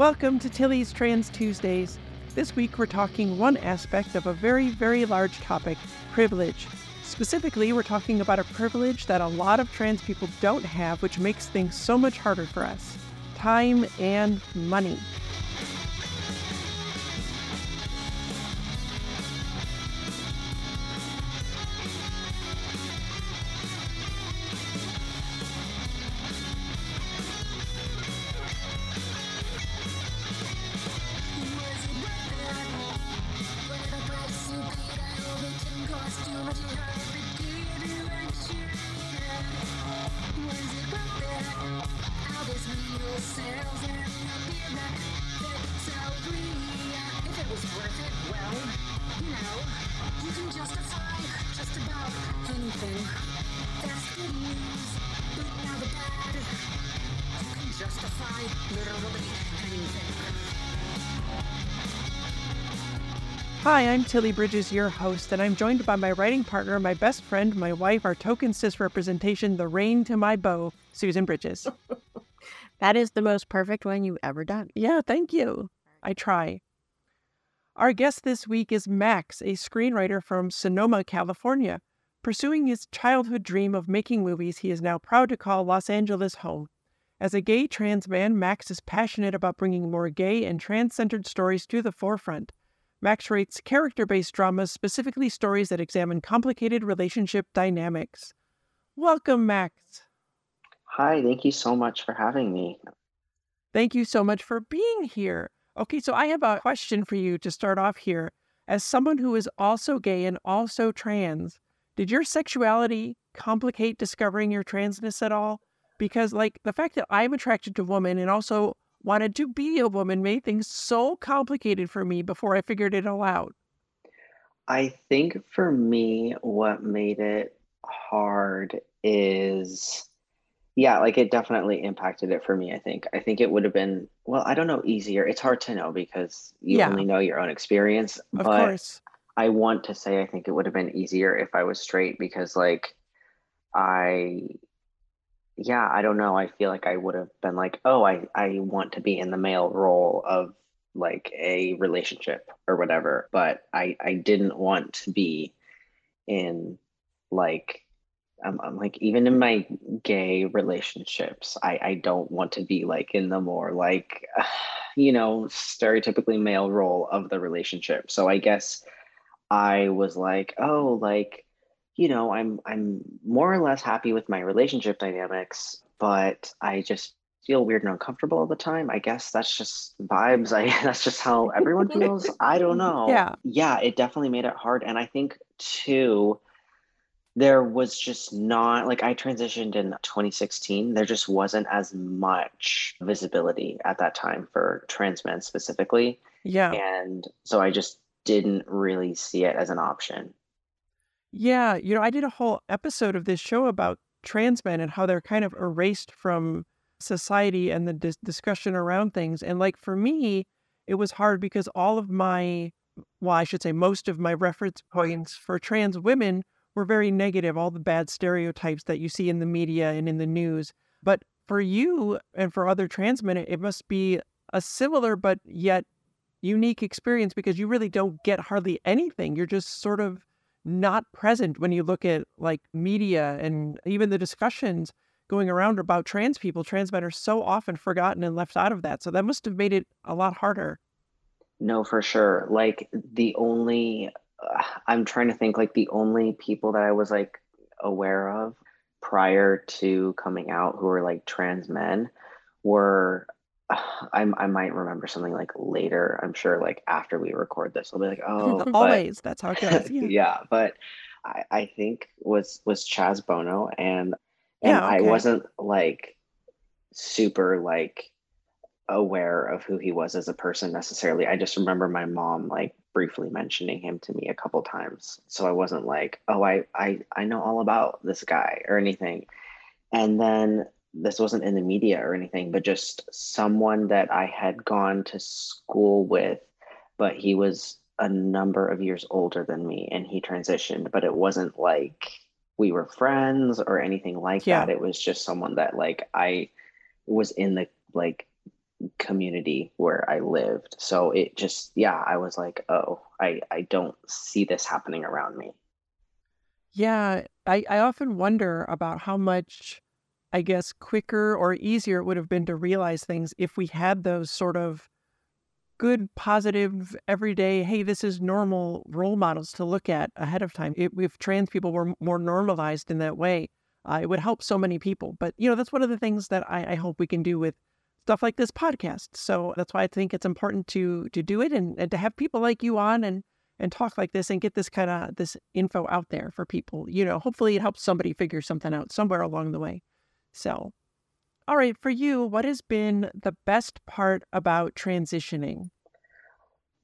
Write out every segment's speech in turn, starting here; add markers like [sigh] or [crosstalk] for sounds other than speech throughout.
Welcome to Tilly's Trans Tuesdays. This week we're talking one aspect of a very, very large topic privilege. Specifically, we're talking about a privilege that a lot of trans people don't have, which makes things so much harder for us time and money. Hi, I'm Tilly Bridges, your host, and I'm joined by my writing partner, my best friend, my wife, our token cis representation, the rain to my bow, Susan Bridges. [laughs] that is the most perfect one you've ever done. Yeah, thank you. I try. Our guest this week is Max, a screenwriter from Sonoma, California. Pursuing his childhood dream of making movies, he is now proud to call Los Angeles home. As a gay trans man, Max is passionate about bringing more gay and trans centered stories to the forefront. Max writes character based dramas, specifically stories that examine complicated relationship dynamics. Welcome, Max. Hi, thank you so much for having me. Thank you so much for being here. Okay, so I have a question for you to start off here. As someone who is also gay and also trans, did your sexuality complicate discovering your transness at all? Because, like, the fact that I'm attracted to women and also wanted to be a woman made things so complicated for me before I figured it all out. I think for me, what made it hard is, yeah, like it definitely impacted it for me. I think. I think it would have been, well, I don't know, easier. It's hard to know because you yeah. only know your own experience. Of but course. I want to say I think it would have been easier if I was straight because, like, I yeah, I don't know. I feel like I would have been like, oh, I, I want to be in the male role of like a relationship or whatever. But I, I didn't want to be in like, I'm, I'm like, even in my gay relationships, I, I don't want to be like in the more like, [sighs] you know, stereotypically male role of the relationship. So I guess I was like, oh, like, you know, I'm I'm more or less happy with my relationship dynamics, but I just feel weird and uncomfortable all the time. I guess that's just vibes. [laughs] I that's just how everyone feels. I don't know. [laughs] Yeah. Yeah, it definitely made it hard. And I think too, there was just not like I transitioned in 2016. There just wasn't as much visibility at that time for trans men specifically. Yeah. And so I just didn't really see it as an option. Yeah, you know, I did a whole episode of this show about trans men and how they're kind of erased from society and the dis- discussion around things. And like for me, it was hard because all of my, well, I should say, most of my reference points for trans women were very negative, all the bad stereotypes that you see in the media and in the news. But for you and for other trans men, it must be a similar but yet unique experience because you really don't get hardly anything. You're just sort of not present when you look at like media and even the discussions going around about trans people. Trans men are so often forgotten and left out of that. So that must have made it a lot harder. No, for sure. Like the only, I'm trying to think like the only people that I was like aware of prior to coming out who were like trans men were [sighs] I, I might remember something like later. I'm sure, like after we record this, I'll be like, [laughs] oh, always. But, that's how it goes. [laughs] Yeah, yeah but I, I think was was Chaz Bono, and and yeah, okay. I wasn't like super like aware of who he was as a person necessarily. I just remember my mom like briefly mentioning him to me a couple times, so I wasn't like, oh, I I I know all about this guy or anything. And then this wasn't in the media or anything, but just someone that I had gone to school with, but he was a number of years older than me and he transitioned, but it wasn't like we were friends or anything like yeah. that. It was just someone that like I was in the like community where I lived. So it just, yeah, I was like, oh, I, I don't see this happening around me. Yeah, I, I often wonder about how much, I guess, quicker or easier it would have been to realize things if we had those sort of good, positive, everyday, hey, this is normal role models to look at ahead of time. If, if trans people were more normalized in that way, uh, it would help so many people. But, you know, that's one of the things that I, I hope we can do with stuff like this podcast. So that's why I think it's important to to do it and, and to have people like you on and and talk like this and get this kind of this info out there for people. You know, hopefully it helps somebody figure something out somewhere along the way. So, all right, for you, what has been the best part about transitioning?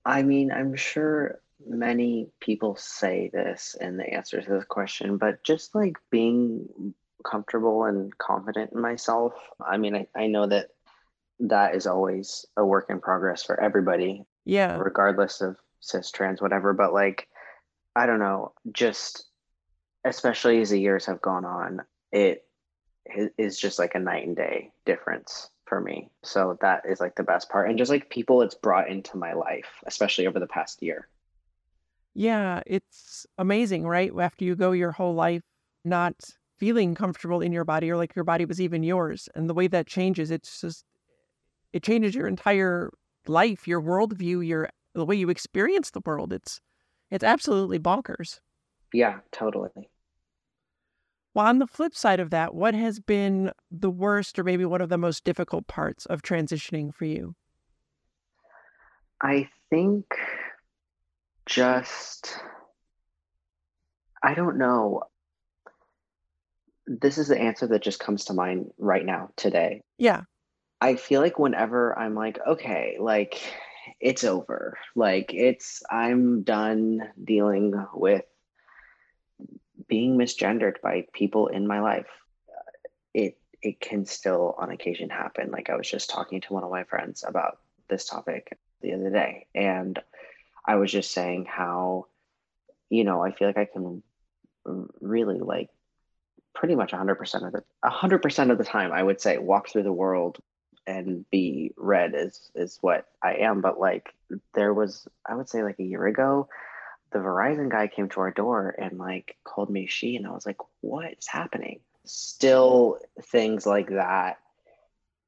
I mean, I'm sure many people say this in the answer to this question, but just like being comfortable and confident in myself. I mean, I, I know that that is always a work in progress for everybody. Yeah. Regardless of cis, trans, whatever. But like, I don't know, just especially as the years have gone on, it is just like a night and day difference for me. So that is like the best part. And just like people it's brought into my life, especially over the past year. Yeah, it's amazing, right? After you go your whole life not feeling comfortable in your body or like your body was even yours. And the way that changes, it's just it changes your entire life, your worldview, your the way you experience the world. It's it's absolutely bonkers. Yeah, totally. Well, on the flip side of that, what has been the worst or maybe one of the most difficult parts of transitioning for you? I think just I don't know. This is the answer that just comes to mind right now today. Yeah. I feel like whenever I'm like, okay, like it's over. Like it's I'm done dealing with being misgendered by people in my life. Uh, it it can still on occasion happen. Like I was just talking to one of my friends about this topic the other day and I was just saying how you know, I feel like I can really like pretty much 100% of the 100% of the time I would say walk through the world and be read is is what I am. But like there was, I would say like a year ago, the Verizon guy came to our door and like called me she, and I was like, what is happening? Still, things like that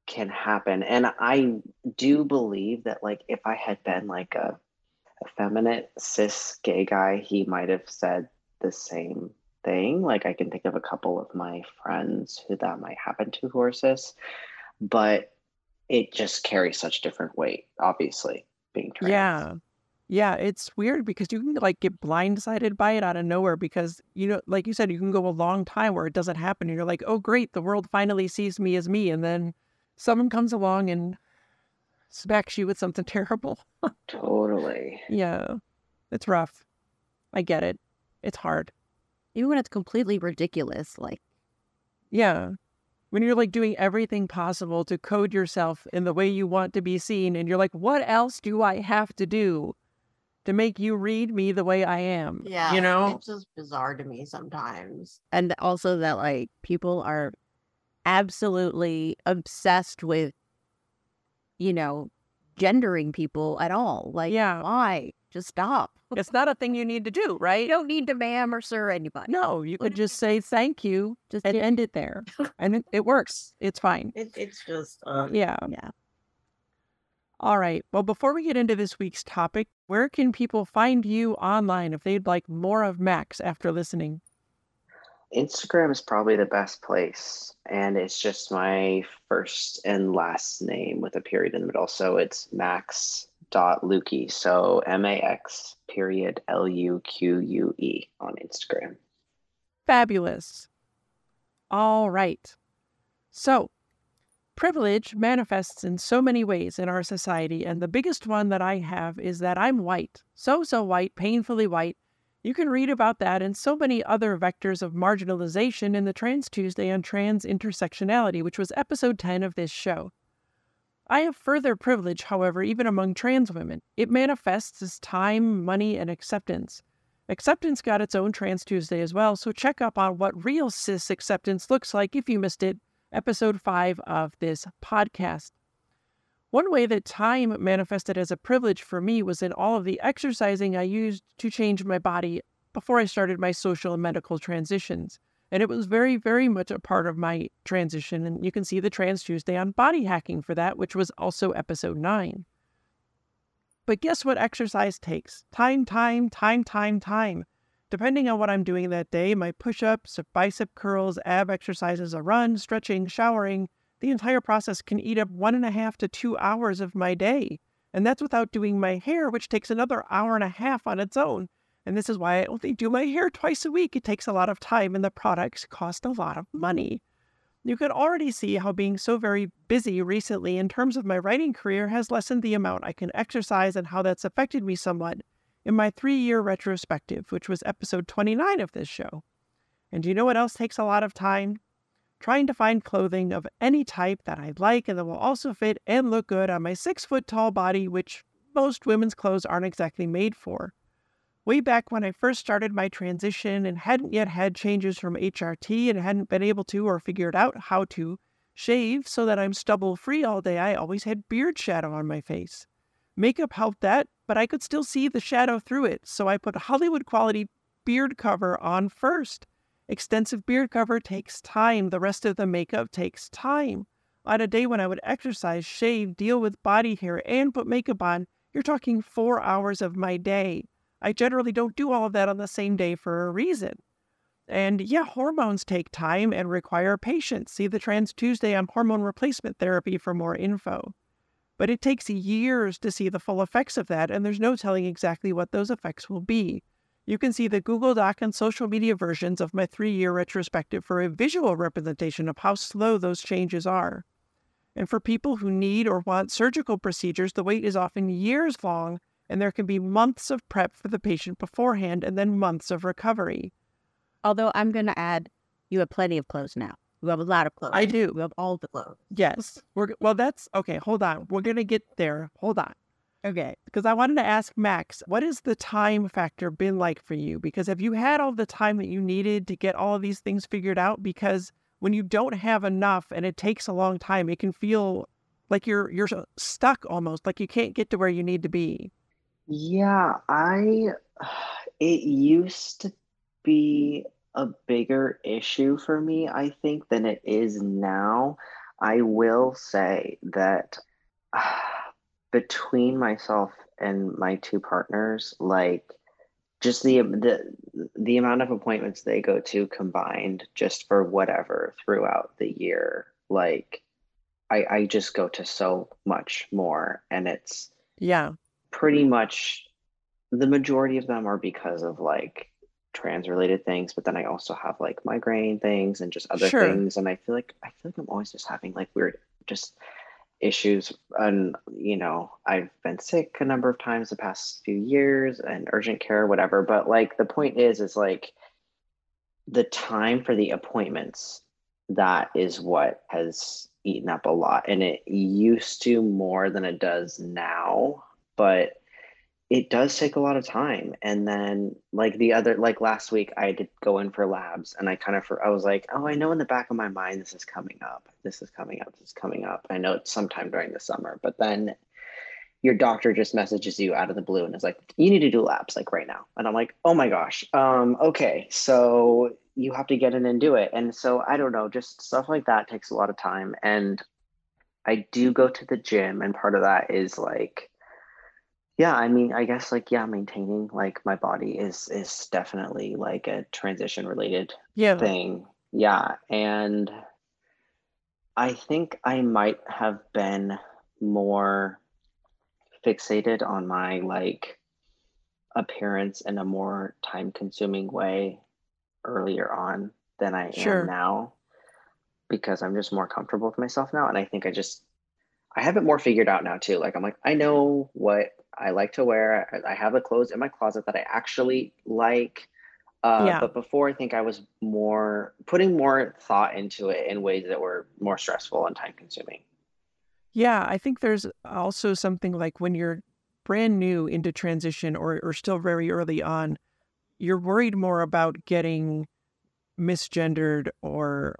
can happen, and I do believe that like if I had been like a effeminate cis gay guy, he might have said the same thing. Like I can think of a couple of my friends who that might happen to cis, but it just carries such different weight, obviously, being trans. Yeah. Yeah, it's weird because you can like get blindsided by it out of nowhere because you know, like you said, you can go a long time where it doesn't happen and you're like, "Oh, great, the world finally sees me as me." And then someone comes along and smacks you with something [laughs] terrible. totally. Yeah. It's rough. I get it. It's hard. Even when it's completely ridiculous, like Yeah when you're like doing everything possible to code yourself in the way you want to be seen and you're like what else do i have to do to make you read me the way i am? Yeah you know? it's just bizarre to me sometimes. And also that like people are absolutely obsessed with you know gendering people at all like yeah. why just stop [laughs] it's not a thing you need to do, right? You don't need to ma'am or sir anybody. No, you could just say thank you just and end it there. [laughs] and it, it works. It's fine. It, it's just, uh, yeah. Yeah. All right. Well, before we get into this week's topic, where can people find you online if they'd like more of Max after listening? Instagram is probably the best place. And it's just my first and last name with a period in the middle. So it's Max dot Luque. So M A X period L U Q U E on Instagram. Fabulous. All right. So, privilege manifests in so many ways in our society, and the biggest one that I have is that I'm white. So, so white, painfully white. You can read about that and so many other vectors of marginalization in the Trans Tuesday on trans intersectionality, which was episode 10 of this show. I have further privilege, however, even among trans women. It manifests as time, money, and acceptance. Acceptance got its own Trans Tuesday as well, so check up on what real cis acceptance looks like if you missed it, episode 5 of this podcast. One way that time manifested as a privilege for me was in all of the exercising I used to change my body before I started my social and medical transitions. And it was very, very much a part of my transition. And you can see the Trans Tuesday on body hacking for that, which was also episode nine. But guess what exercise takes? Time, time, time, time, time. Depending on what I'm doing that day, my push ups, bicep curls, ab exercises, a run, stretching, showering, the entire process can eat up one and a half to two hours of my day. And that's without doing my hair, which takes another hour and a half on its own. And this is why I only do my hair twice a week. It takes a lot of time and the products cost a lot of money. You can already see how being so very busy recently in terms of my writing career has lessened the amount I can exercise and how that's affected me somewhat in my three year retrospective, which was episode 29 of this show. And do you know what else takes a lot of time? Trying to find clothing of any type that I like and that will also fit and look good on my six foot tall body, which most women's clothes aren't exactly made for way back when I first started my transition and hadn't yet had changes from HRT and hadn't been able to or figured out how to shave so that I'm stubble free all day, I always had beard shadow on my face. Makeup helped that, but I could still see the shadow through it, so I put Hollywood quality beard cover on first. Extensive beard cover takes time, the rest of the makeup takes time. On a day when I would exercise, shave, deal with body hair, and put makeup on, you're talking four hours of my day. I generally don't do all of that on the same day for a reason. And yeah, hormones take time and require patience. See the Trans Tuesday on hormone replacement therapy for more info. But it takes years to see the full effects of that, and there's no telling exactly what those effects will be. You can see the Google Doc and social media versions of my three year retrospective for a visual representation of how slow those changes are. And for people who need or want surgical procedures, the wait is often years long and there can be months of prep for the patient beforehand and then months of recovery. Although I'm going to add, you have plenty of clothes now. You have a lot of clothes. I do. We have all the clothes. Yes. We're well. That's okay. Hold on. We're gonna get there. Hold on. Okay. Because I wanted to ask Max, what has the time factor been like for you? Because have you had all the time that you needed to get all of these things figured out? Because when you don't have enough and it takes a long time, it can feel like you're you're stuck almost, like you can't get to where you need to be. Yeah, I [sighs] it used to be a bigger issue for me, I think, than it is now. I will say that [sighs] between myself and my two partners, like just the the the amount of appointments they go to combined just for whatever throughout the year, like I I just go to so much more and it's Yeah pretty much the majority of them are because of like trans related things but then i also have like migraine things and just other sure. things and i feel like i feel like i'm always just having like weird just issues and you know i've been sick a number of times the past few years and urgent care whatever but like the point is is like the time for the appointments that is what has eaten up a lot and it used to more than it does now but it does take a lot of time. And then like the other like last week i did go in for labs and i kind of i was like oh i know in the back of my mind this is coming up. This is coming up. This is coming up. I know it's sometime during the summer but then your doctor just messages you out of the blue and is like you need to do labs like right now. And i'm like oh my gosh um okay so you have to get in and do it. And so i don't know just stuff like that takes a lot of time. And i do go to the gym and part of that is like yeah i mean i guess like yeah maintaining like my body is is definitely like a transition related yeah. thing yeah and i think i might have been more fixated on my like appearance in a more time consuming way earlier on than i sure. am now because i'm just more comfortable with myself now and i think i just i have it more figured out now too like i'm like i know what I like to wear. I have the clothes in my closet that I actually like. Uh, yeah. But before, I think I was more putting more thought into it in ways that were more stressful and time consuming. Yeah, I think there's also something like when you're brand new into transition or, or still very early on, you're worried more about getting misgendered or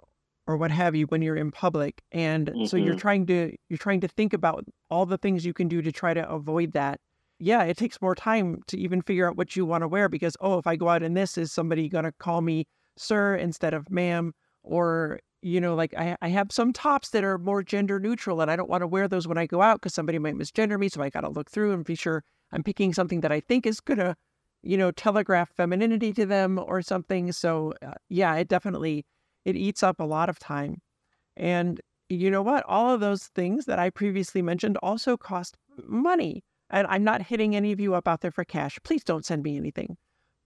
or what have you when you're in public. And mm-hmm. so you're mm-hmm. trying to you're trying to think about all the things you can do to try to avoid that. Yeah, it takes more time to even figure out what you want to wear because oh, if I go out in this, is somebody going to call me sir instead of ma'am? Or you know, like I, I have some tops that are more gender neutral and I don't want to wear those when I go out because somebody might misgender me. So I got to look through and be sure I'm picking something that I think is going to, you know, telegraph femininity to them or something. So uh, yeah, it definitely, it eats up a lot of time. And you know what? All of those things that I previously mentioned also cost money. And I'm not hitting any of you up out there for cash. Please don't send me anything.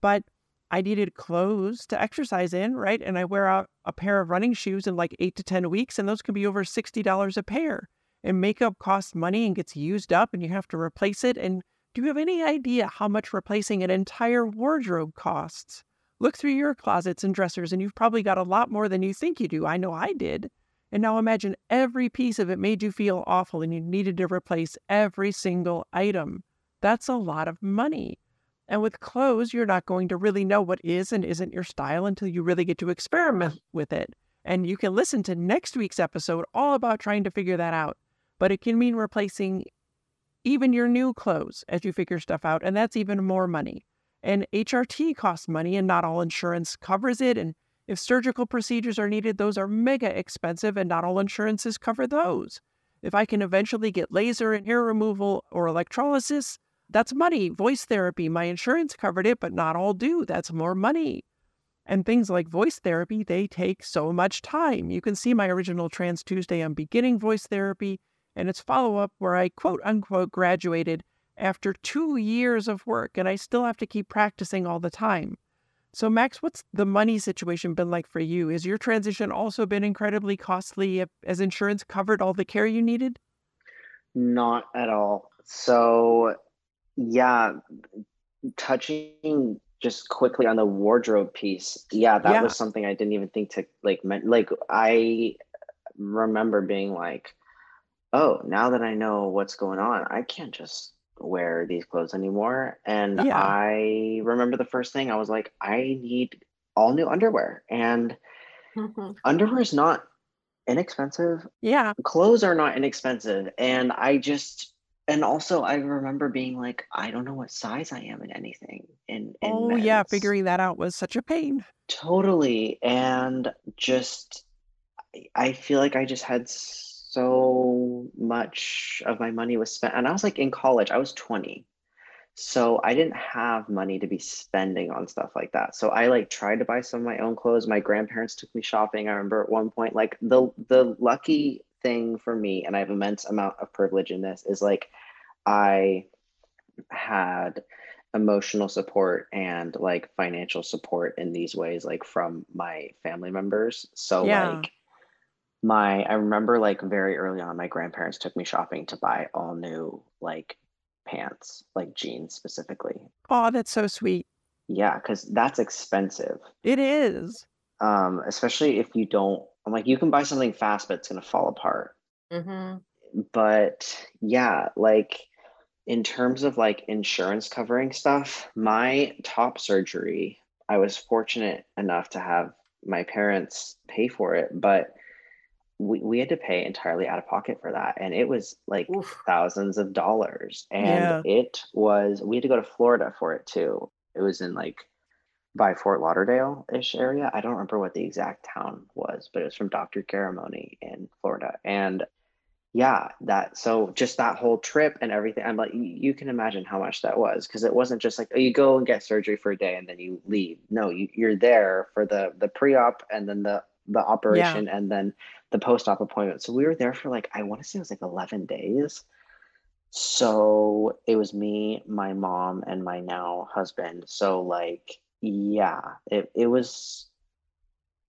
But I needed clothes to exercise in, right? And I wear out a pair of running shoes in like eight to 10 weeks, and those can be over $60 a pair. And makeup costs money and gets used up, and you have to replace it. And do you have any idea how much replacing an entire wardrobe costs? Look through your closets and dressers, and you've probably got a lot more than you think you do. I know I did. And now imagine every piece of it made you feel awful and you needed to replace every single item. That's a lot of money. And with clothes, you're not going to really know what is and isn't your style until you really get to experiment with it. And you can listen to next week's episode all about trying to figure that out. But it can mean replacing even your new clothes as you figure stuff out. And that's even more money. And HRT costs money, and not all insurance covers it. And if surgical procedures are needed, those are mega expensive, and not all insurances cover those. If I can eventually get laser and hair removal or electrolysis, that's money. Voice therapy, my insurance covered it, but not all do. That's more money. And things like voice therapy, they take so much time. You can see my original Trans Tuesday on beginning voice therapy and its follow up, where I quote unquote graduated after two years of work, and I still have to keep practicing all the time. So, Max, what's the money situation been like for you? Has your transition also been incredibly costly? As insurance covered all the care you needed? Not at all. So, yeah, touching just quickly on the wardrobe piece. Yeah, that yeah. was something I didn't even think to like like I remember being like, oh, now that I know what's going on, I can't just wear these clothes anymore. And yeah. I remember the first thing I was like, I need all new underwear. And mm-hmm. [laughs] underwear is not inexpensive. Yeah. Clothes are not inexpensive. And I just and also I remember being like, I don't know what size I am in anything. In, in oh men's. yeah, figuring that out was such a pain. Totally, and just I feel like I just had so much of my money was spent, and I was like in college. I was twenty, so I didn't have money to be spending on stuff like that. So I like tried to buy some of my own clothes. My grandparents took me shopping. I remember at one point, like the the lucky thing for me, and I have immense amount of privilege in this, is like I had emotional support and like financial support in these ways, like from my family members. So yeah. like my I remember like very early on, my grandparents took me shopping to buy all new like pants, like jeans specifically. Oh, that's so sweet. Yeah, because that's expensive. It is. Um, especially if you don't I'm like, you can buy something fast, but it's going to fall apart. Mm-hmm. But yeah, like in terms of like insurance covering stuff, my top surgery, I was fortunate enough to have my parents pay for it, but we, we had to pay entirely out of pocket for that. And it was like Oof. thousands of dollars. And yeah. it was, we had to go to Florida for it too. It was in like by Fort Lauderdale ish area. I don't remember what the exact town was, but it was from Dr. Garramone in Florida. And yeah, that so just that whole trip and everything. I'm like, you can imagine how much that was because it wasn't just like, oh, you go and get surgery for a day and then you leave. No, you, you're there for the the pre-op and then the the operation yeah. and then the post-op appointment. So we were there for like I want to say it was like 11 days. So it was me, my mom, and my now husband. So like yeah it, it was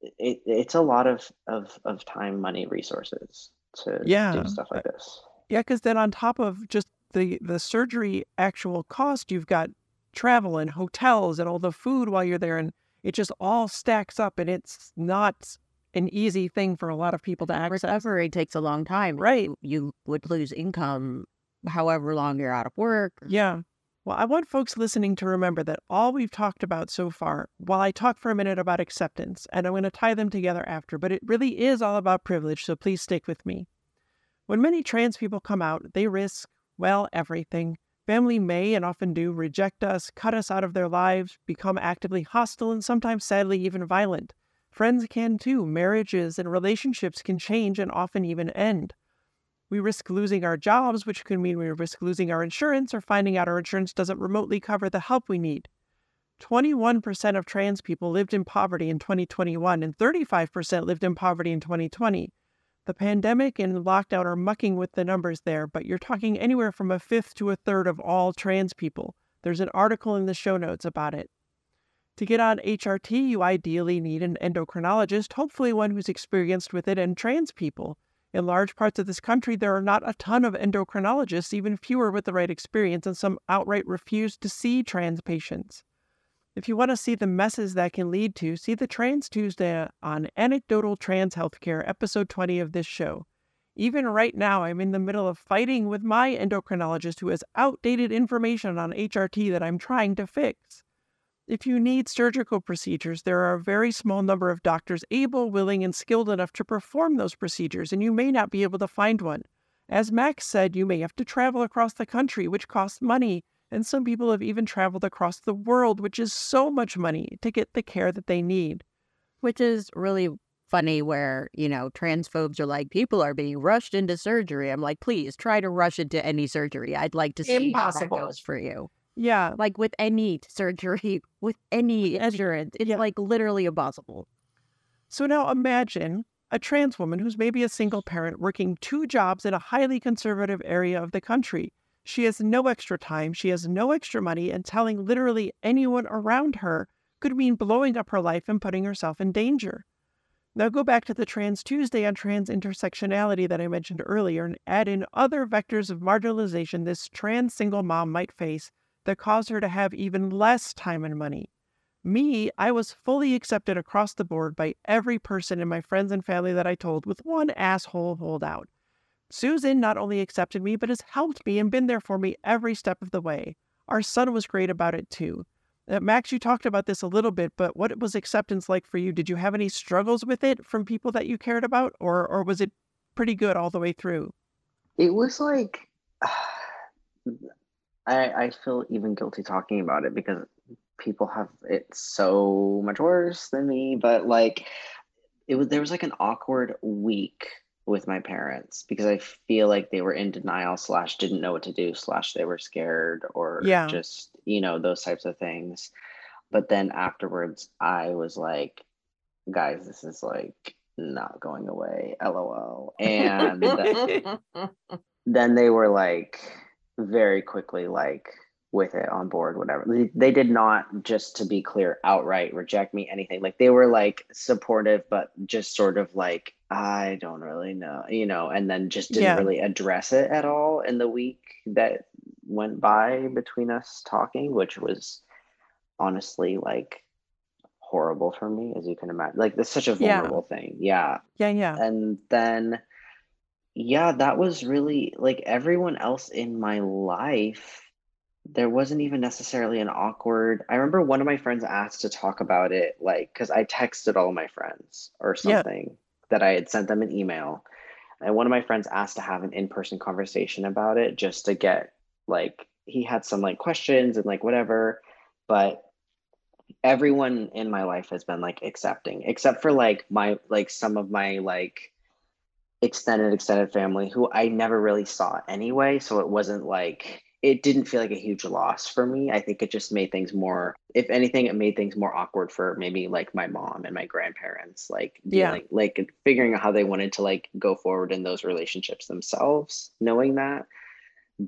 it, it's a lot of, of of time money resources to yeah. do stuff like uh, this yeah because then on top of just the the surgery actual cost you've got travel and hotels and all the food while you're there and it just all stacks up and it's not an easy thing for a lot of people to access. Recovery takes a long time. Right. You would lose income however long you're out of work. Yeah. Well, I want folks listening to remember that all we've talked about so far, while I talk for a minute about acceptance, and I'm going to tie them together after, but it really is all about privilege, so please stick with me. When many trans people come out, they risk, well, everything. Family may and often do reject us, cut us out of their lives, become actively hostile, and sometimes sadly even violent. Friends can too. Marriages and relationships can change and often even end. We risk losing our jobs, which could mean we risk losing our insurance or finding out our insurance doesn't remotely cover the help we need. 21% of trans people lived in poverty in 2021 and 35% lived in poverty in 2020. The pandemic and lockdown are mucking with the numbers there, but you're talking anywhere from a fifth to a third of all trans people. There's an article in the show notes about it. To get on HRT, you ideally need an endocrinologist, hopefully one who's experienced with it, and trans people. In large parts of this country, there are not a ton of endocrinologists, even fewer with the right experience, and some outright refuse to see trans patients. If you want to see the messes that can lead to, see the Trans Tuesday on Anecdotal Trans Healthcare, episode 20 of this show. Even right now, I'm in the middle of fighting with my endocrinologist who has outdated information on HRT that I'm trying to fix. If you need surgical procedures, there are a very small number of doctors able, willing, and skilled enough to perform those procedures, and you may not be able to find one. As Max said, you may have to travel across the country, which costs money, and some people have even traveled across the world, which is so much money to get the care that they need. Which is really funny where, you know, transphobes are like, people are being rushed into surgery. I'm like, please try to rush into any surgery. I'd like to see Impossible. how that goes for you. Yeah. Like with any surgery, [laughs] with any insurance, it's Yeah. like literally impossible. So now imagine a trans woman who's maybe a single parent working two jobs in a highly conservative area of the country. She has no extra time, she has no extra money, and telling literally anyone around her could mean blowing up her life and putting herself in danger. Now go back to the Trans Tuesday on trans intersectionality that I mentioned earlier and add in other vectors of marginalization this trans single mom might face that caused her to have even less time and money. Me, I was fully accepted across the board by every person in my friends and family that I told, with one asshole holdout. Susan not only accepted me, but has helped me and been there for me every step of the way. Our son was great about it too. Uh, Max, you talked about this a little bit, but what was acceptance like for you? Did you have any struggles with it from people that you cared about, or or was it pretty good all the way through? It was like [sighs] I I feel even guilty talking about it because people have it so much worse than me, but like it was there was like an awkward week with my parents because I feel like they were in denial slash didn't know what to do slash they were scared or Yeah. just you know those types of things. But then afterwards I was like, guys, this is like not going away, lol. And [laughs] then they were like very quickly like with it on board whatever. They, they did not just to be clear outright reject me anything. Like they were like supportive but just sort of like i don't really know you know and then just didn't Yeah. really address it at all in the week that went by between us talking which was honestly like horrible for me as you can imagine like it's such a Yeah. vulnerable thing. Yeah. Yeah, yeah, and then yeah that was really like everyone else in my life there wasn't even necessarily an awkward i remember one of my friends asked to talk about it like because i texted all my friends or Yeah. something that i had sent them an email and one of my friends asked to have an in-person conversation about it just to get like he had some like questions and like whatever but everyone in my life has been like accepting except for like my like some of my like extended extended family who I never really saw anyway so it wasn't like it didn't feel like a huge loss for me I think it just made things more if anything it made things more awkward for maybe like my mom and my grandparents like Yeah. dealing like figuring out how they wanted to like go forward in those relationships themselves knowing that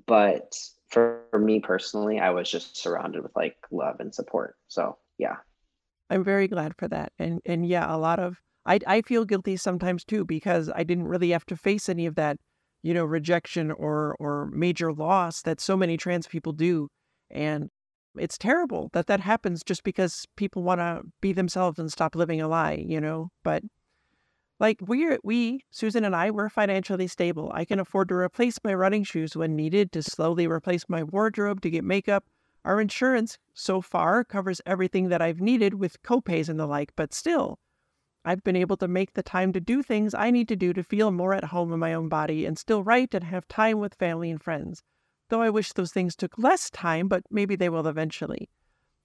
but for, for me personally I was just surrounded with like love and support so yeah I'm very glad for that. And and yeah, a lot of I I feel guilty sometimes too because I didn't really have to face any of that, you know, rejection or or major loss that so many trans people do. And it's terrible that that happens just because people want to be themselves and stop living a lie, you know. But like we're we Susan and I we're financially stable. I can afford to replace my running shoes when needed, to slowly replace my wardrobe, to get makeup. Our insurance so far covers everything that I've needed with copays and the like, but still, I've been able to make the time to do things I need to do to feel more at home in my own body and still write and have time with family and friends. Though I wish those things took less time, but maybe they will eventually.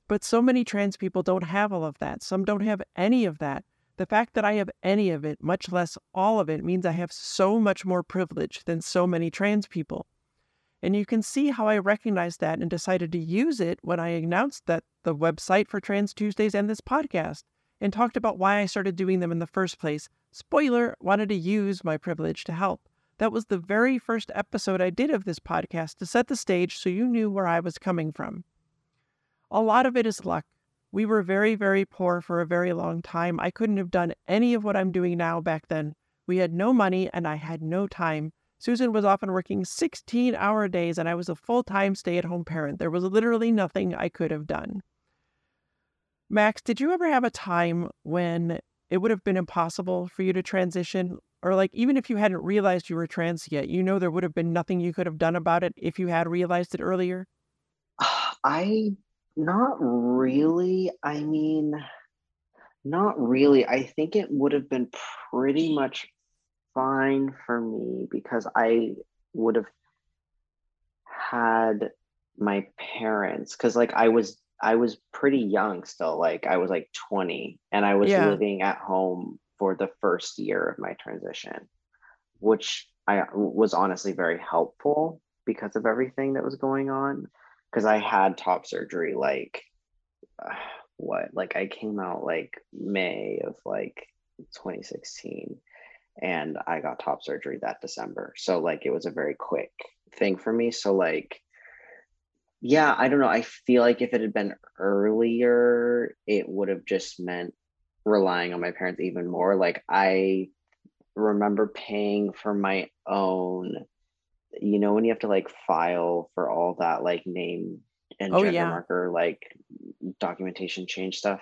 But so many trans people don't have all of that. Some don't have any of that. The fact that I have any of it, much less all of it, means I have so much more privilege than so many trans people. And you can see how I recognized that and decided to use it when I announced that the website for Trans Tuesdays and this podcast and talked about why I started doing them in the first place. Spoiler, wanted to use my privilege to help. That was the very first episode I did of this podcast to set the stage so you knew where I was coming from. A lot of it is luck. We were very, very poor for a very long time. I couldn't have done any of what I'm doing now back then. We had no money and I had no time. Susan was often working 16 hour days and I was a full time stay at home parent. There was literally nothing I could have done. Max, did you ever have a time when it would have been impossible for you to transition? Or, like, even if you hadn't realized you were trans yet, you know there would have been nothing you could have done about it if you had realized it earlier? Ah, I not really. I mean, not really. I think it would have been pretty much fine for me because I would have had my parents because like I was I was pretty young still like I was like 20 and I was Yeah. living at home for the first year of my transition which I was honestly very helpful because of everything that was going on because I had top surgery like uh, [sighs] what like I came out like May of like 2016 and I got top surgery that December. So like it was a very quick thing for me. So like yeah, I don't know. I feel like if it had been earlier, it would have just meant relying on my parents even more. Like I remember paying for my own, you know, when you have to like file for all that like name and Oh, gender yeah. marker like documentation change stuff.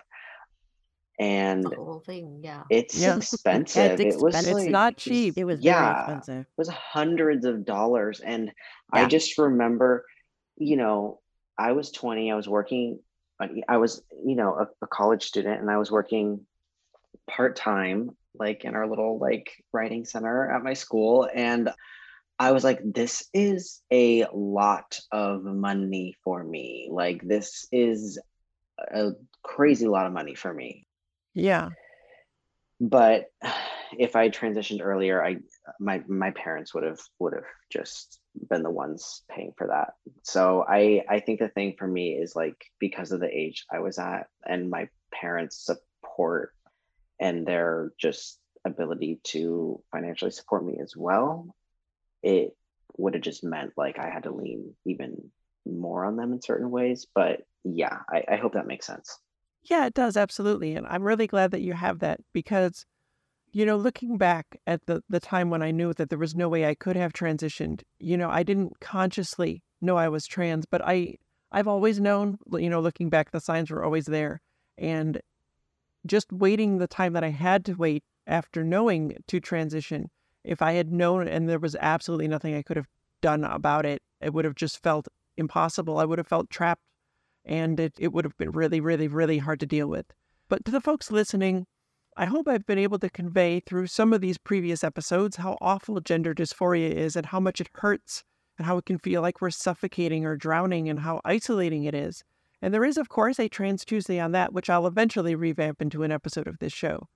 And The whole thing, yeah. it's Yeah. expensive. It was. It's like- not cheap. It was Yeah. very expensive. it was hundreds of dollars and i just remember you know i was 20 i was working uh, i was you know a, a college student and i was working part-time like in our little like writing center at my school and i was like this is a lot of money for me like this is a crazy lot of money for me Yeah. but [sighs] if I transitioned earlier, I my my parents would have would have just been the ones paying for that. So I I think the thing for me is like because of the age I was at and my parents' support and their just ability to financially support me as well, it would have just meant like I had to lean even more on them in certain ways. But yeah, I, I hope that makes sense. Yeah, it does absolutely, and I'm really glad that you have that because, you know, looking back at the the time when I knew that there was no way I could have transitioned, you know, I didn't consciously know I was trans, but I I've always known, you know, looking back, the signs were always there, and just waiting the time that I had to wait after knowing to transition, if I had known and there was absolutely nothing I could have done about it, it would have just felt impossible. I would have felt trapped and it, it would have been really, really, really hard to deal with. But to the folks listening, I hope I've been able to convey through some of these previous episodes how awful gender dysphoria is and how much it hurts and how it can feel like we're suffocating or drowning and how isolating it is. And there is, of course, a Trans Tuesday on that, which I'll eventually revamp into an episode of this show.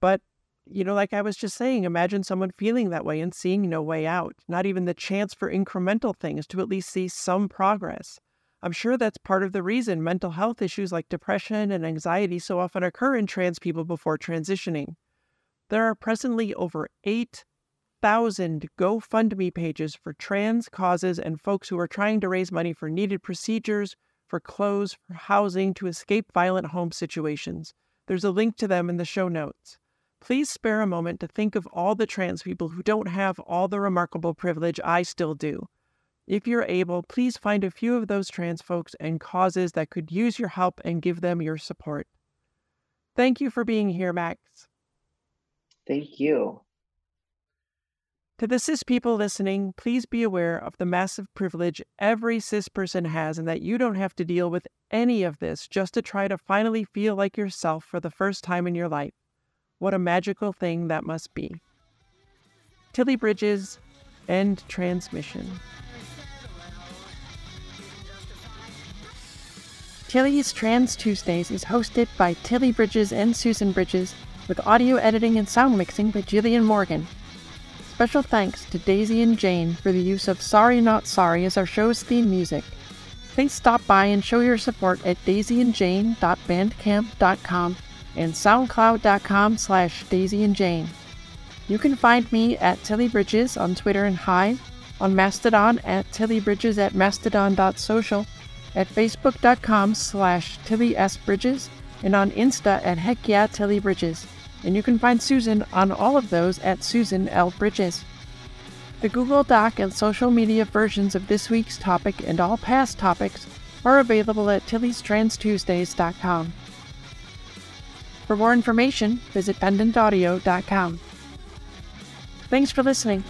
But, you know, like I was just saying, imagine someone feeling that way and seeing no way out, not even the chance for incremental things to at least see some progress. I'm sure that's part of the reason mental health issues like depression and anxiety so often occur in trans people before transitioning. There are presently over 8,000 GoFundMe pages for trans causes and folks who are trying to raise money for needed procedures, for clothes, for housing, to escape violent home situations. There's a link to them in the show notes. Please spare a moment to think of all the trans people who don't have all the remarkable privilege I still do. If you're able, please find a few of those trans folks and causes that could use your help and give them your support. Thank you for being here, Max. Thank you. To the cis people listening, please be aware of the massive privilege every cis person has and that you don't have to deal with any of this just to try to finally feel like yourself for the first time in your life. What a magical thing that must be. Tilly Bridges, end transmission. Tilly's Trans Tuesdays is hosted by Tilly Bridges and Susan Bridges, with audio editing and sound mixing by Jillian Morgan. Special thanks to Daisy and Jane for the use of Sorry Not Sorry as our show's theme music. Please stop by and show your support at daisyandjane.bandcamp.com and soundcloud.com slash daisyandjane. You can find me at Tilly Bridges on Twitter and Hive, on Mastodon at tillybridges at mastodon.social, at facebook.com slash Tilly S. Bridges, and on Insta at Heck Yeah Tilly Bridges and you can find Susan on all of those at Susan L. Bridges. The Google Doc and social media versions of this week's topic and all past topics are available at tillystranstuesdays.com. For more information, visit pendantaudio.com. Thanks for listening.